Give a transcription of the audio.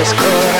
It's cry